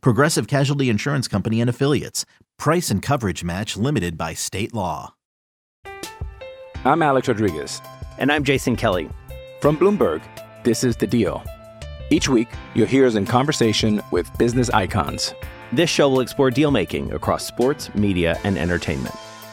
Progressive Casualty Insurance Company and Affiliates. Price and coverage match limited by state law. I'm Alex Rodriguez. And I'm Jason Kelly. From Bloomberg, this is The Deal. Each week, you'll hear us in conversation with business icons. This show will explore deal making across sports, media, and entertainment.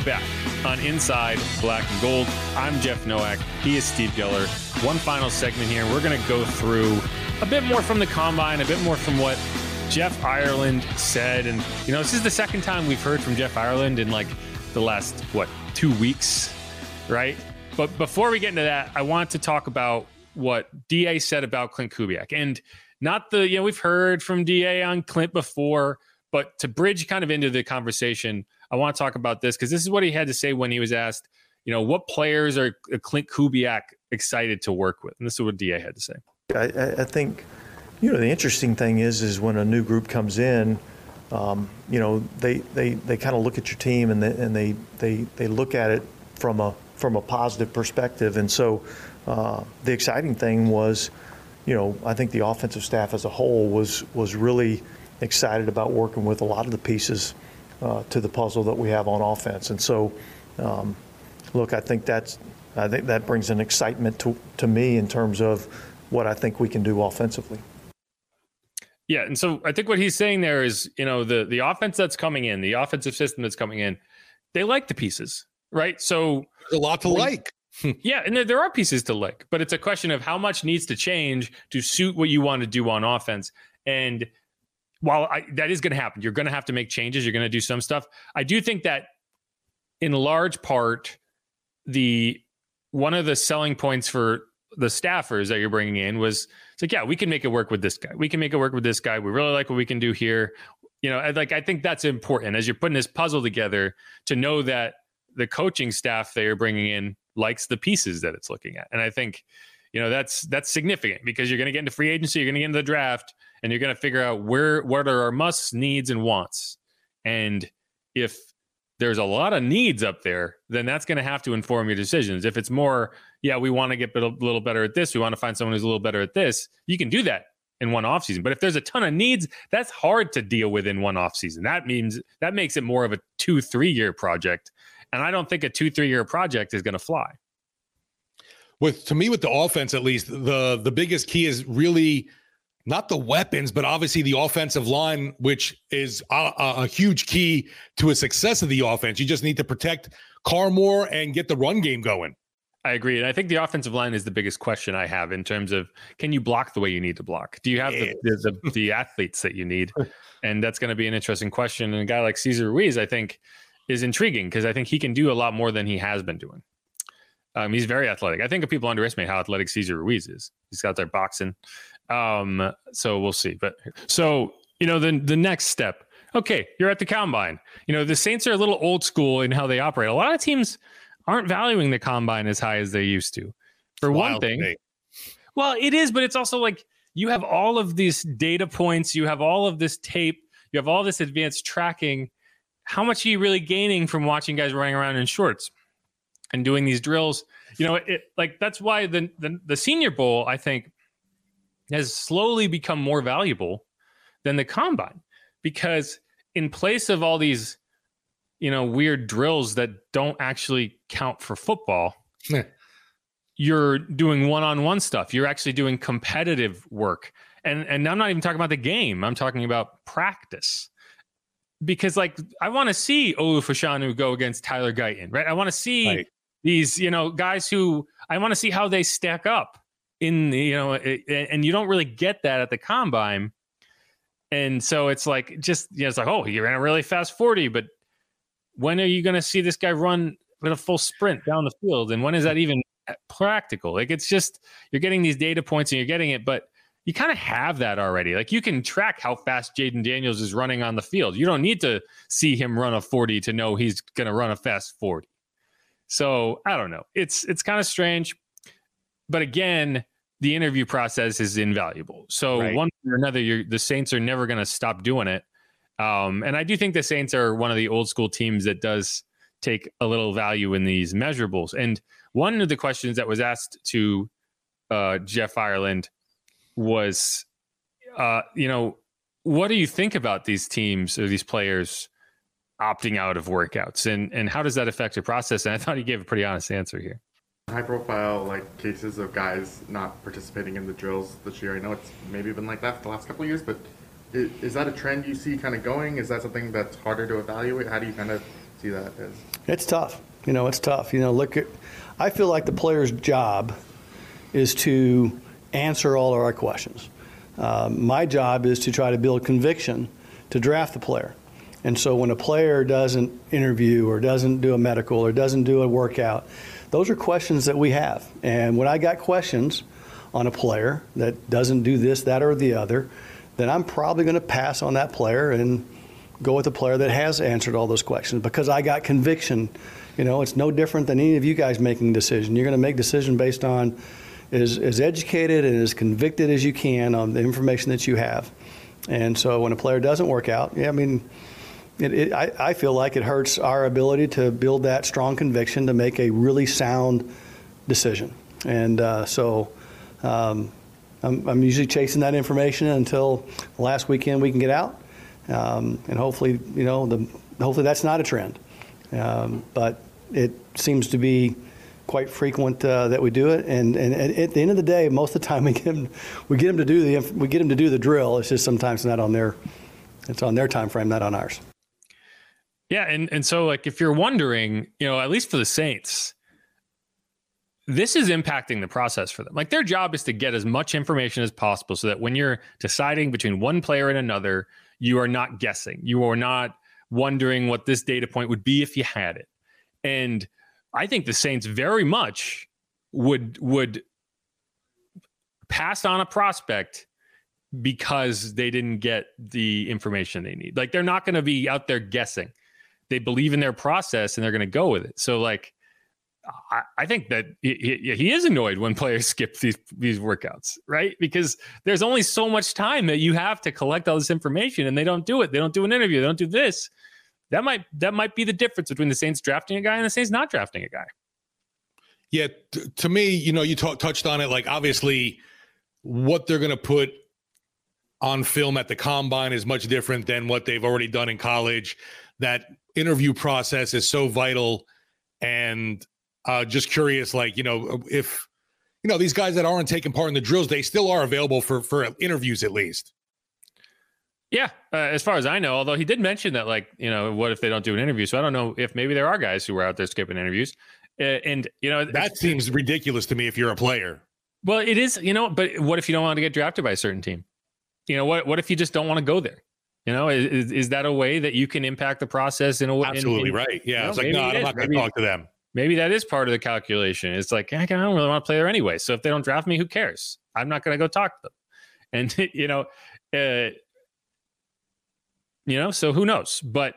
We're back on Inside Black and Gold. I'm Jeff Nowak. He is Steve Geller. One final segment here. We're going to go through a bit more from the combine, a bit more from what Jeff Ireland said. And, you know, this is the second time we've heard from Jeff Ireland in like the last, what, two weeks, right? But before we get into that, I want to talk about what DA said about Klint Kubiak. And not the, you know, we've heard from DA on Klint before, but to bridge kind of into the conversation, I want to talk about this because this is what he had to say when he was asked, you know, what players are Klint Kubiak excited to work with? And this is what DA had to say. I, I- I think, you know, the interesting thing is, is when a new group comes in, um, you know, they, they, they kind of look at your team and they, and they, they, they look at it from a, from a positive perspective. And so uh, the exciting thing was, you know, I think the offensive staff as a whole was, was really excited about working with a lot of the pieces uh, to the puzzle that we have on offense. And so, um, look, I think that's, I think that brings an excitement to, to me in terms of what I think we can do offensively. Yeah, and so I think what he's saying there is, you know, the the offense that's coming in, the offensive system that's coming in, they like the pieces, right? So There's a lot to When- like. yeah, and there, there are pieces to like, but it's a question of how much needs to change to suit what you want to do on offense. And while I, that is going to happen, you're going to have to make changes. You're going to do some stuff. I do think that in large part, the one of the selling points for the staffers that you're bringing in was it's like, yeah, we can make it work with this guy. We can make it work with this guy. We really like what we can do here. You know, like I think that's important as you're putting this puzzle together to know that the coaching staff that you're bringing in likes the pieces that it's looking at. And I think, you know, that's that's significant because you're going to get into free agency, you're going to get into the draft, and you're going to figure out where what are our musts, needs, and wants. And if there's a lot of needs up there, then that's going to have to inform your decisions. If it's more, yeah, we want to get a little better at this, we want to find someone who's a little better at this, you can do that in one offseason. But if there's a ton of needs, that's hard to deal with in one offseason. That means that makes it more of a two, three year project. And I don't think a two, three year project is going to fly. With to me, with the offense at least, the the biggest key is really not the weapons, but obviously the offensive line, which is a, a, huge key to a success of the offense. You just need to protect Carr more and get the run game going. I agree. And I think the offensive line is the biggest question I have in terms of can you block the way you need to block? Do you have the, the, the, the athletes that you need? And that's going to be an interesting question. And a guy like Cesar Ruiz, I think, is intriguing because I think he can do a lot more than he has been doing. Um, he's very athletic. I think people underestimate how athletic Cesar Ruiz is. He's got there boxing. Um, so we'll see. But so you know, the the next step. Okay, you're at the combine. You know, the Saints are a little old school in how they operate. A lot of teams aren't valuing the combine as high as they used to. For one thing, thing. well, it is, but it's also like you have all of these data points, you have all of this tape, you have all this advanced tracking. How much are you really gaining from watching guys running around in shorts and doing these drills? you know, it like that's why the, the the Senior Bowl I think has slowly become more valuable than the combine because in place of all these you know weird drills that don't actually count for football you're doing one-on-one stuff. You're actually doing competitive work. And and i'm not even talking about the game. I'm talking about practice. Because like i want to see olu fashanu go against tyler guyton right? I want to see right. These you know guys who i want to see how they stack up in you know and you don't really get that at the combine. And so it's like just you know it's like oh he ran a really fast 40 but when are you going to see this guy run with a full sprint down the field? And when is that even practical? Like it's just you're getting these data points and you're getting it but you kind of have that already. Like you can track how fast Jayden Daniels is running on the field. You don't need to see him run a 40 to know he's going to run a fast 40 so i don't know it's it's kind of strange but again the interview process is invaluable. So right. one or another, the Saints are never going to stop doing it. Um, and I do think the Saints are one of the old school teams that does take a little value in these measurables. And one of the questions that was asked to uh, Jeff Ireland was, uh, you know, what do you think about these teams or these players opting out of workouts, and and how does that affect your process? And I thought you gave a pretty honest answer here high profile like cases of guys not participating in the drills this year. I know it's maybe been like that for the last couple of years, but is, is, that a trend you see kind of going? Is that something that's harder to evaluate? How do you kind of see that as? It's tough. You know, it's tough. You know, look at. I feel like the player's job is to answer all of our questions. Uh, my job is to try to build conviction to draft the player. And so when a player doesn't interview or doesn't do a medical or doesn't do a workout, those are questions that we have. And when I got questions on a player that doesn't do this, that, or the other, then I'm probably going to pass on that player and go with a player that has answered all those questions because I got conviction. You know, it's no different than any of you guys making a decision. You're going to make decision based on as, as educated and as convicted as you can on the information that you have. And so when a player doesn't work out, yeah, I mean, it, it, I, I feel like it hurts our ability to build that strong conviction to make a really sound decision. And uh, so um, I'm, I'm, usually chasing that information until last weekend we can get out. Um, and hopefully, you know, the, hopefully that's not a trend. Um, but it seems to be quite frequent uh, that we do it. And, and, and, at the end of the day, most of the time we get them, we get them to do the we get them to do the drill. It's just sometimes not on their it's on their time frame, not on ours. Yeah, and and so like if you're wondering, you know, at least for the Saints, this is impacting the process for them. Like their job is to get as much information as possible so that when you're deciding between one player and another, you are not guessing. You are not wondering what this data point would be if you had it. And I think the Saints very much would would pass on a prospect because they didn't get the information they need. Like they're not going to be out there guessing they believe in their process and they're going to go with it. So like, I, I think that he, he, is annoyed when players skip these these workouts, right? Because there's only so much time that you have to collect all this information, and they don't do it. They don't do an interview. They don't do this. That might that might be the difference between the Saints drafting a guy and the Saints not drafting a guy. Yeah, t- to me, you know, you t- touched on it. Like obviously, what they're going to put on film at the combine is much different than what they've already done in college. That interview process is so vital and uh, just curious like you know if you know these guys that aren't taking part in the drills they still are available for for interviews at least. Yeah uh, as far as i know although he did mention that like you know what if they don't do an interview? So i don't know if maybe there are guys who are out there skipping interviews. Uh, and you know that seems ridiculous to me if you're a player. Well it is you know but what if you don't want to get drafted by a certain team? You know what what if you just don't want to go there you know, is, is that a way that you can impact the process in a way? Absolutely in, right. Yeah. You know, it's like, no, I'm not going to talk to them. Maybe that is part of the calculation. It's like, I don't really want to play there anyway. So if they don't draft me, who cares? I'm not going to go talk to them. And, you know, uh, you know, so who knows? But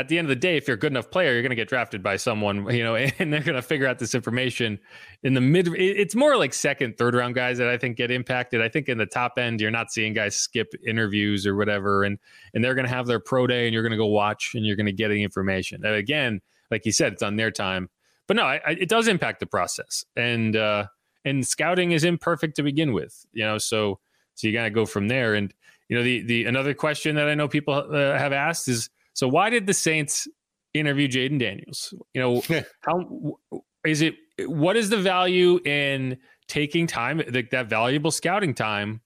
at the end of the day, if you're a good enough player, you're going to get drafted by someone, you know, and they're going to figure out this information in the mid. It's more like second, third round guys that I think get impacted. I think in the top end, you're not seeing guys skip interviews or whatever, and and they're going to have their pro day, and you're going to go watch, and you're going to get the information. And again, like you said, it's on their time. but no, I, I, it does impact the process, and uh, and scouting is imperfect to begin with, you know. So so you got to go from there. And you know, the the another question that I know people uh, have asked is, so why did the Saints interview Jayden Daniels? You know, how is it? What is the value in taking time, like that valuable scouting time,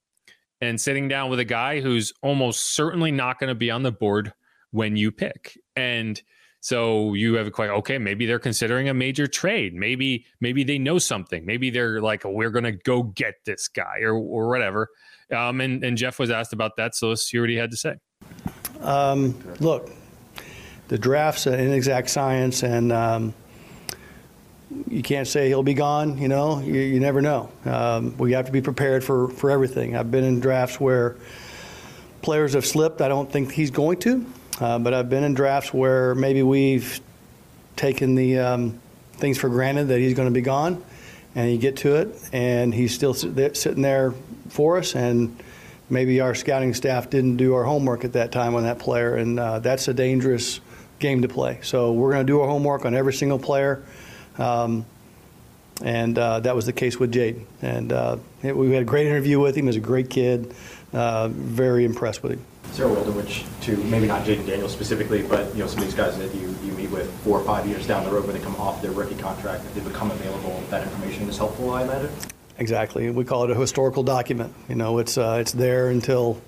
and sitting down with a guy who's almost certainly not going to be on the board when you pick? And so you have a question. Okay, maybe they're considering a major trade. Maybe maybe they know something. Maybe they're like, we're going to go get this guy or or whatever. Um, and and Jeff was asked about that, so let's hear what he had to say. Um, look, the draft's an inexact science, and um, you can't say he'll be gone. You know, you, you never know. Um, we have to be prepared for for everything. I've been in drafts where players have slipped. I don't think he's going to. Uh, but I've been in drafts where maybe we've taken the um, things for granted that he's going to be gone, and you get to it, and he's still sitting there for us, and maybe our scouting staff didn't do our homework at that time on that player, and uh, that's a dangerous game to play. So we're going to do our homework on every single player. Um, and uh, that was the case with Jayden. And uh, we had a great interview with him. He's a great kid. Uh, very impressed with him. World in which, to maybe not Jayden Daniels specifically, but you know some of these guys that you, you meet with four or five years down the road when they come off their rookie contract, if they become available, that information is helpful, I imagine. Exactly. We call it a historical document. You know, it's uh, it's there until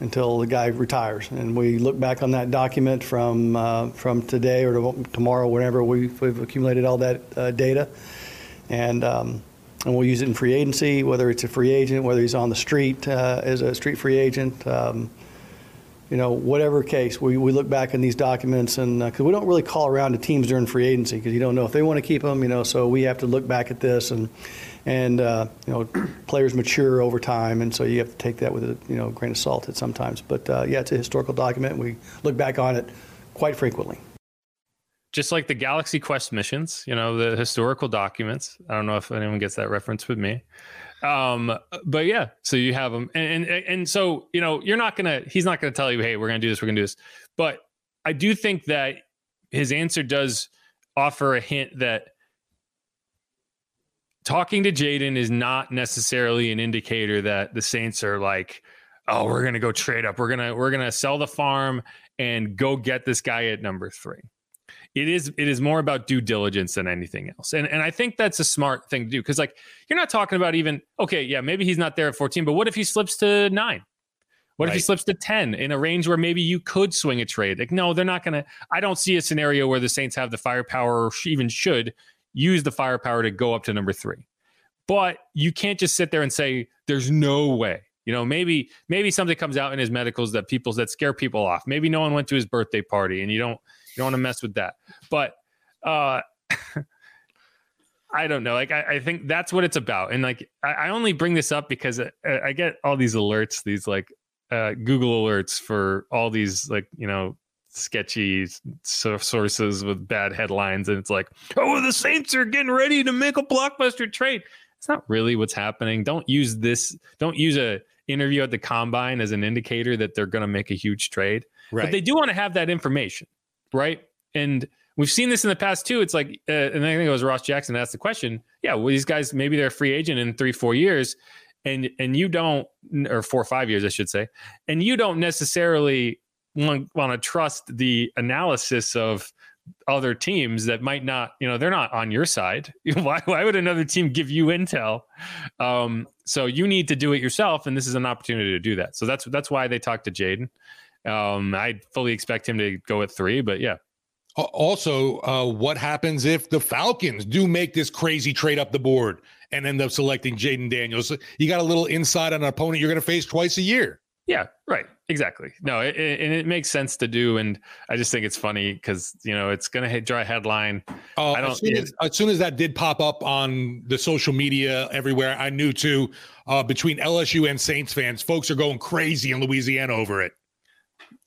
until the guy retires, and we look back on that document from uh, from today or tomorrow, whenever we've, we've accumulated all that uh, data, and. Um, and we'll use it in free agency, whether it's a free agent, whether he's on the street uh, as a street free agent. Um, you know, whatever case, we, we look back in these documents and because uh, we don't really call around to teams during free agency because you don't know if they want to keep them, you know, so we have to look back at this and, and uh, you know, players mature over time, and so you have to take that with a you know grain of salt at sometimes. But uh, yeah, it's a historical document. We look back on it quite frequently. Just like the Galaxy Quest missions, you know, the historical documents. I don't know if anyone gets that reference with me. Um, but yeah, so you have them, and, and and so you know you're not gonna. He's not gonna tell you, hey, we're gonna do this, we're gonna do this. But I do think that his answer does offer a hint that talking to Jayden is not necessarily an indicator that the Saints are like, oh, we're gonna go trade up, we're gonna we're gonna sell the farm and go get this guy at number three. It is it is more about due diligence than anything else. And and i think that's a smart thing to do because like you're not talking about even okay yeah maybe he's not there at 14 but what if he slips to 9 what right. if he slips to 10 in a range where maybe you could swing a trade? Like no they're not gonna i don't see a scenario where the saints have the firepower or even should use the firepower to go up to number three but you can't just sit there and say there's no way you know maybe maybe something comes out in his medicals that people that scare people off maybe no one went to his birthday party and you don't you don't want to mess with that. But uh I don't know. Like I, I, think that's what it's about. And like I, I only bring this up because I, I, get all these alerts, these like uh, Google alerts for all these like you know sketchy sources with bad headlines, and it's like, oh, the Saints are getting ready to make a blockbuster trade. It's not really what's happening. Don't use this. Don't use a interview at the combine as an indicator that they're going to make a huge trade. Right. But they do want to have that information right? And we've seen this in the past too. It's like, uh, and I think it was Ross Jackson asked the question. Yeah, well, these guys maybe they're a free agent in three, four years, and and you don't, or four or five years, I should say, and you don't necessarily want, want to trust the analysis of other teams that might not, you know, they're not on your side. why, why would another team give you intel? Um, so you need to do it yourself, and this is an opportunity to do that. So that's that's why they talked to Jayden. Um, I fully expect him to go at three, but yeah. Also, uh, what happens if the Falcons do make this crazy trade up the board and end up selecting Jayden Daniels? You got a little insight on an opponent you're going to face twice a year. Yeah, right. Exactly. No, it, it, and it makes sense to do, and I just think it's funny because you know it's going to draw a headline. Uh, I don't. As soon as, as soon as, that did pop up on the social media everywhere, I knew too. Uh, between LSU and Saints fans, folks are going crazy in Louisiana over it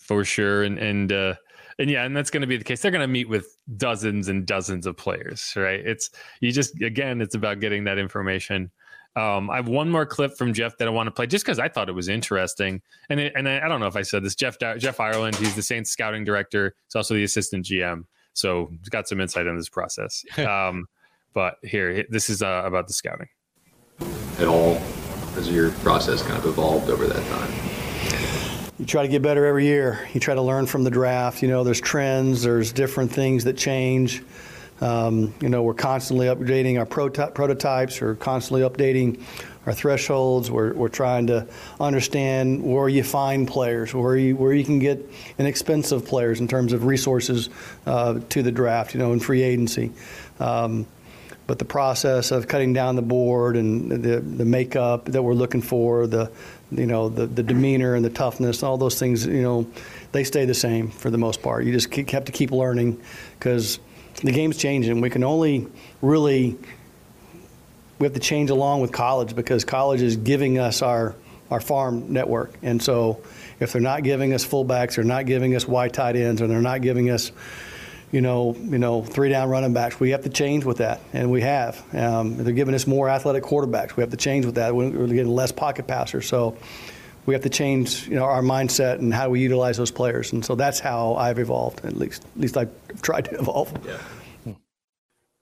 for sure. And and uh, and yeah, and that's going to be the case. They're going to meet with dozens and dozens of players, right? It's you just again, it's about getting that information. Um, I have one more clip from Jeff that I want to play just because I thought it was interesting. And it, and I, I, don't know if I said this. Jeff Jeff Ireland, he's the Saints scouting director. He's also the assistant GM. So he's got some insight on this process. um, but here, this is uh, about the scouting. At all, has your process kind of evolved over that time? You try to get better every year. You try to learn from the draft. You know, there's trends, there's different things that change. Um, you know, we're constantly updating our proto- prototypes, we're constantly updating our thresholds. We're, we're trying to understand where you find players, where you, where you can get inexpensive players in terms of resources uh, to the draft, you know, in free agency. Um, but the process of cutting down the board and the, the makeup that we're looking for, the, you know, the, the demeanor and the toughness, all those things, you know, they stay the same for the most part. You just keep, have to keep learning because the game's changing. We can only really we have to change along with college because college is giving us our our farm network, and so if they're not giving us fullbacks, they're not giving us wide tight ends, or they're not giving us you know, you know, three down running backs. We have to change with that, and we have. Um, they're giving us more athletic quarterbacks. We have to change with that. We're getting less pocket passers, so we have to change, you know, our mindset and how we utilize those players. And so that's how I've evolved. At least, at least I've tried to evolve. Yeah.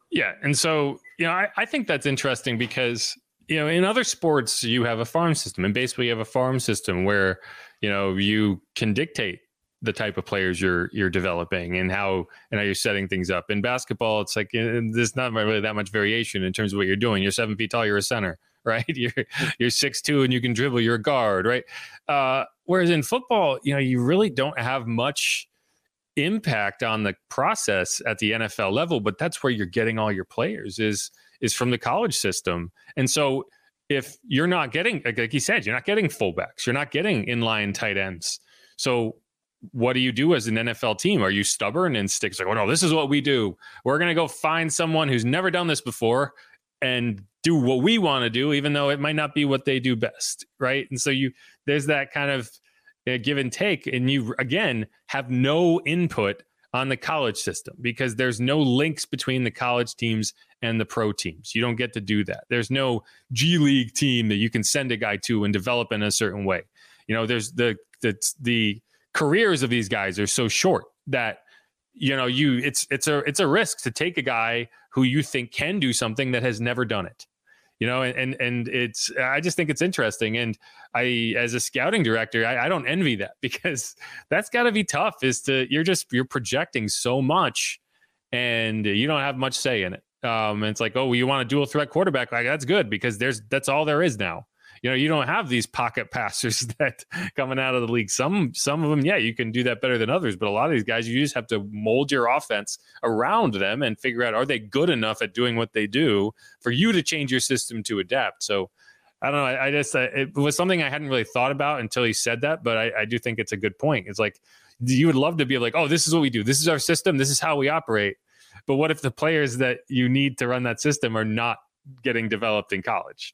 Yeah, and so you know, I, I think that's interesting because you know, in other sports, you have a farm system, and basically, you have a farm system where you know you can dictate the type of players you're you're developing and how and how you're setting things up. In basketball, it's like uh, there's not really that much variation in terms of what you're doing. You're seven feet tall, you're a center, right? You're you're six two and you can dribble, you're a guard, right? Uh, whereas in football, you know, you really don't have much impact on the process at the NFL level, but that's where you're getting all your players is is from the college system. And so if you're not getting like, like you said, you're not getting fullbacks, you're not getting inline tight ends. So what do you do as an NFL team? Are you stubborn and sticks like, oh no, this is what we do. We're gonna go find someone who's never done this before and do what we want to do, even though it might not be what they do best, right? And so you there's that kind of uh, give and take, and you again have no input on the college system because there's no links between the college teams and the pro teams. You don't get to do that. There's no G League team that you can send a guy to and develop in a certain way. You know, there's the the the careers of these guys are so short that you know you it's it's a it's a risk to take a guy who you think can do something that has never done it you know and and it's i just think it's interesting. And i as a scouting director i, I don't envy that because that's got to be tough is to you're just you're projecting so much and you don't have much say in it. Um and it's like oh well, you want a dual threat quarterback? Like that's good because there's that's all there is now you know you don't have these pocket passers that coming out of the league some some of them yeah you can do that better than others but a lot of these guys you just have to mold your offense around them and figure out are they good enough at doing what they do for you to change your system to adapt so I don't know. I, I just uh, it was something I hadn't really thought about until he said that, but I, I do think it's a good point. It's like you would love to be like, oh, this is what we do. This is our system. This is how we operate. But what if the players that you need to run that system are not getting developed in college?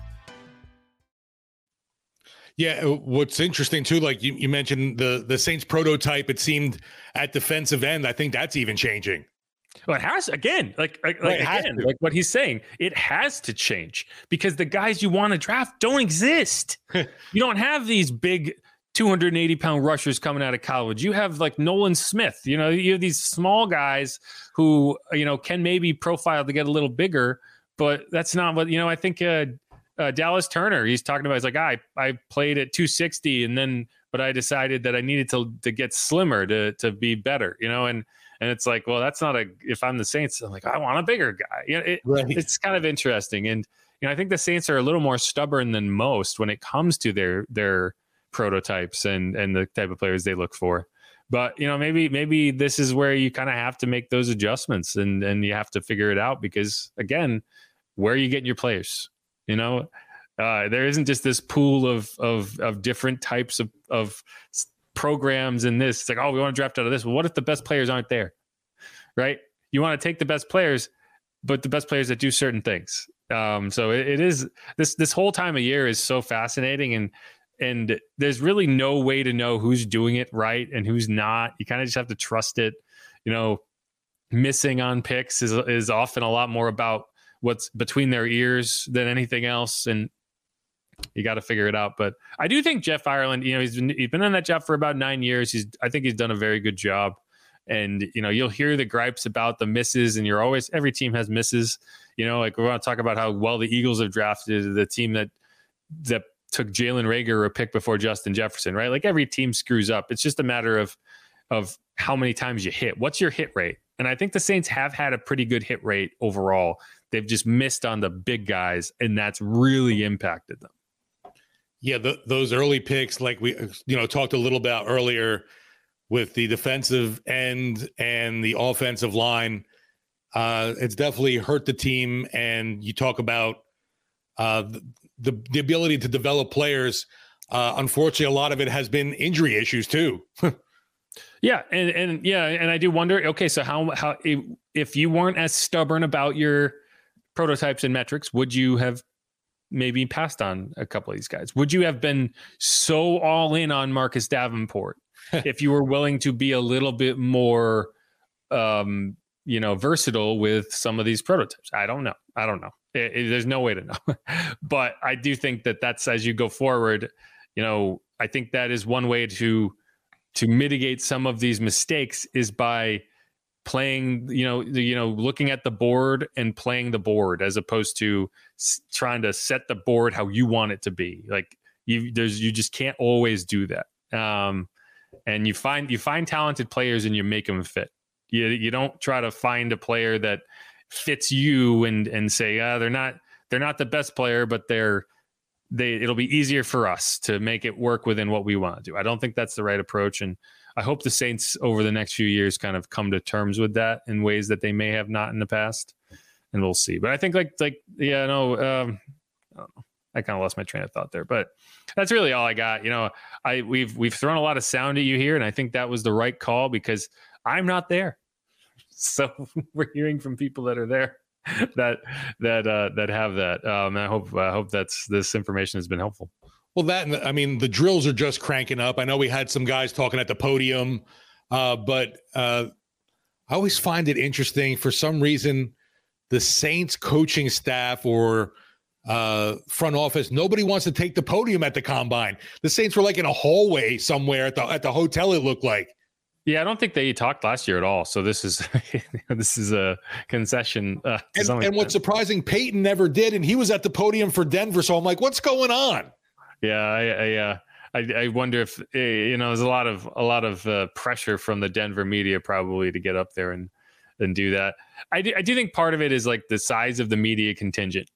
Yeah, uh, what's interesting too, like you, you mentioned the the Saints prototype. It seemed at defensive end. I think that's even changing. Well, it has again, like like, it again, like what he's saying. It has to change because the guys you want to draft don't exist. you don't have these big 280 pound rushers coming out of college. You have like Nolan Smith. You know, you have these small guys who you know can maybe profile to get a little bigger, but that's not what you know. I think uh, uh, Dallas Turner. He's talking about. He's like, I I played at 260, and then but I decided that I needed to to get slimmer to to be better. You know, and and it's like, well, that's not a. If I'm the Saints, I'm like, I want a bigger guy. You know, it, Right. it's kind of interesting, and you know, I think the Saints are a little more stubborn than most when it comes to their their prototypes and and the type of players they look for. But you know, maybe maybe this is where you kind of have to make those adjustments, and and you have to figure it out because again, where are you getting your players? You know, uh, there isn't just this pool of of of different types of of programs in this. It's like, oh, we want to draft out of this. What if the best players aren't there? Right? you want to take the best players, but the best players that do certain things. Um, so it, it is this this whole time of year is so fascinating and and there's really no way to know who's doing it right and who's not. You kind of just have to trust it. You know, missing on picks is is often a lot more about what's between their ears than anything else, and you got to figure it out. But I do think Jeff Ireland, you know, he's been he's been on that job for about nine years. He's I think he's done a very good job. And you know, you'll hear the gripes about the misses, and you're always every team has misses. You know, like we want to talk about how well the Eagles have drafted the team that that took Jalen Reagor a pick before Justin Jefferson, right? Like every team screws up. It's just a matter of of how many times you hit. What's your hit rate? And I think the Saints have had a pretty good hit rate overall. They've just missed on the big guys, and that's really impacted them. Yeah, the, those early picks, like we you know talked a little about earlier, with the defensive end and the offensive line, uh, it's definitely hurt the team. And you talk about uh, the the ability to develop players. Uh, unfortunately, a lot of it has been injury issues too. Yeah, and and yeah, and I do wonder. Okay, so how how if you weren't as stubborn about your prototypes and metrics, would you have maybe passed on a couple of these guys? Would you have been so all in on Marcus Davenport if you were willing to be a little bit more, um, you know, versatile with some of these prototypes? I don't know. I don't know. It, it, there's no way to know, but I do think that that's as you go forward. You know, I think that is one way to to mitigate some of these mistakes is by playing you know you know looking at the board and playing the board as opposed to s- trying to set the board how you want it to be. Like you there's you just can't always do that. Um and you find you find talented players and you make them fit. You you don't try to find a player that fits you and and say ah, they're not they're not the best player but they're they it'll be easier for us to make it work within what we want to do. I don't think that's the right approach, and I hope the Saints over the next few years kind of come to terms with that in ways that they may have not in the past, and we'll see. But I think like like yeah no um, I, I kind of lost my train of thought there, but that's really all I got. You know, I we've we've thrown a lot of sound at you here, and I think that was the right call because I'm not there, so we're hearing from people that are there. that that uh, that have that. Um, I hope I hope that's this information has been helpful. Well, that I mean, the drills are just cranking up. I know we had some guys talking at the podium, uh, but uh, I always find it interesting for some reason the Saints coaching staff or uh, front office nobody wants to take the podium at the combine. The Saints were like in a hallway somewhere at the at the hotel. It looked like. Yeah, I don't think they talked last year at all. So this is this is a concession. Uh, and, and what's surprising, Peyton never did, and he was at the podium for Denver. So I'm like, what's going on? Yeah, I, I, uh, I, I wonder if eh, you know, there's a lot of a lot of uh, pressure from the Denver media probably to get up there and and do that. I do, I do think part of it is like the size of the media contingent,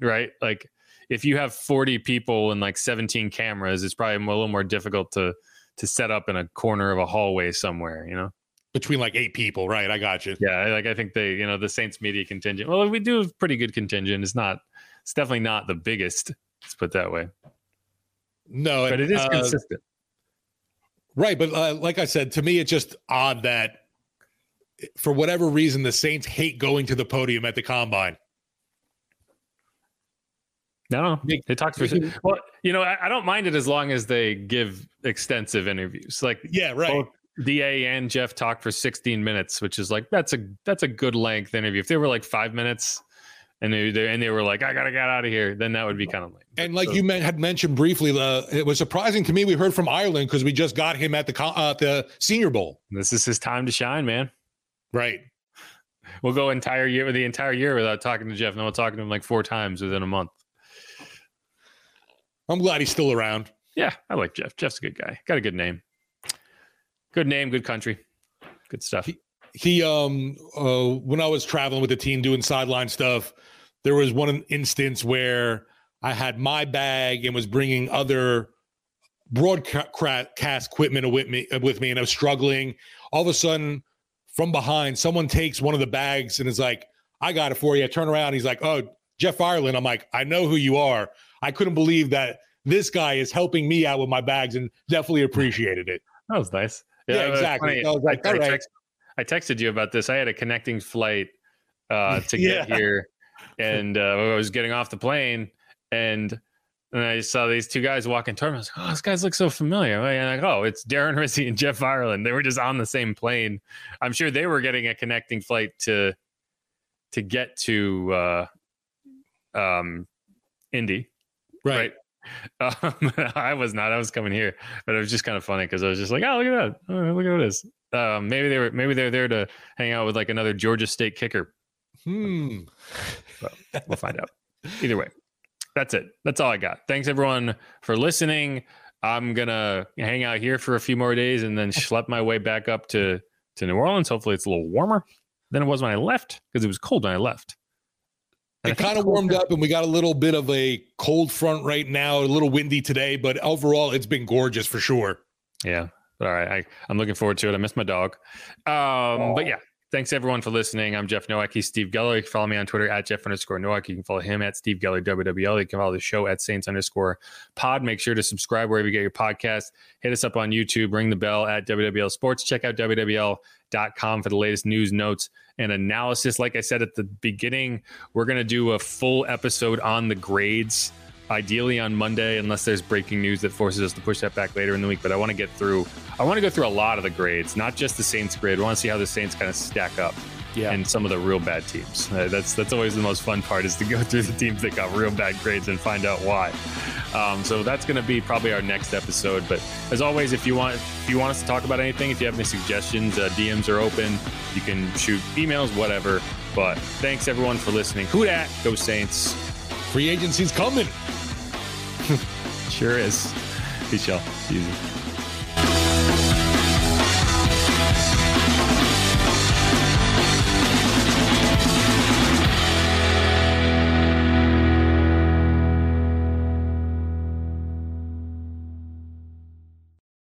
right? Like if you have 40 people and like 17 cameras, it's probably a little more difficult to to set up in a corner of a hallway somewhere, you know? Between like eight people, right? I got you. Yeah, like I think they, you know, the Saints media contingent. Well, we do a pretty good contingent. It's not, it's definitely not the biggest. Let's put that way. No, but it is uh, consistent. Right, but uh, like I said, to me, it's just odd that for whatever reason the Saints hate going to the podium at the combine. No, they talked for well. You know, I, I, don't mind it as long as they give extensive interviews. Like, yeah, right. Both Da and Jeff talked for 16 minutes, which is like that's a that's a good length interview. If they were like five minutes, and they, they and they were like, I gotta get out of here, then that would be kind of lame. And like so, you had mentioned briefly, uh, it was surprising to me. We heard from Ireland because we just got him at the uh, the Senior Bowl. This is his time to shine, man. Right. We'll go entire year the entire year without talking to Jeff. And we'll talk to him like four times within a month. I'm glad he's still around. Yeah, I like Jeff. Jeff's a good guy. Got a good name. Good name, good country. Good stuff. He, he um uh when I was traveling with the team doing sideline stuff, there was one instance where I had my bag and was bringing other broadcast equipment with me with me and I was struggling. All of a sudden from behind, someone takes one of the bags and is like, I got it for you. I turn around, he's like, Oh, Jeff Ireland. I'm like, I know who you are. I couldn't believe that this guy is helping me out with my bags and definitely appreciated it. That was nice. Yeah, yeah exactly. I was like, I, all right. I texted you about this. I had a connecting flight uh, to get Yeah. here, and uh, I was getting off the plane, and and I saw these two guys walking toward me. I was like, "Oh, these guys look so familiar." And like, "Oh, it's Darren Rizzi and Jeff Ireland. They were just on the same plane. I'm sure they were getting a connecting flight to to get to uh, um, Indy, right?" Um, I was not. I was coming here, but it was just kind of funny because I was just like, "Oh, look at that! Oh, look at this." Um, maybe they were. Maybe they're there to hang out with like another Georgia State kicker. Hmm. But we'll find out. Either way, that's it. That's all I got. Thanks everyone for listening. I'm gonna hang out here for a few more days and then schlep my way back up to to New Orleans. Hopefully, it's a little warmer than it was when I left because it was cold when I left. And It kind of warmed up, and we got a little bit of a cold front right now. A little windy today, but overall, it's been gorgeous for sure. Yeah. All right. I, I'm looking forward to it. I miss my dog. Um, But yeah, thanks everyone for listening. I'm Jeff Nowak. He's Steve Geller. You can follow me on Twitter at Jeff underscore Nowak. You can follow him at Steve Geller WWL. You can follow the show at Saints underscore pod. Make sure to subscribe wherever you get your podcast. Hit us up on YouTube. Ring the bell at WWL Sports. Check out WWL.com for the latest news, notes, and analysis. Like I said at the beginning, we're going to do a full episode on the grades ideally on Monday, unless there's breaking news that forces us to push that back later in the week. But I want to get through. I want to go through a lot of the grades, not just the Saints grade. I want to see how the Saints kind of stack up. Yeah. And some of the real bad teams. Uh, that's that's always the most fun part is to go through the teams that got real bad grades and find out why. Um, so that's going to be probably our next episode. But as always, if you want if you want us to talk about anything, if you have any suggestions, uh, DMs are open. You can shoot emails, whatever. But thanks everyone for listening. Who dat? Go Saints! Free agency's coming. Sure is. Peace, y'all.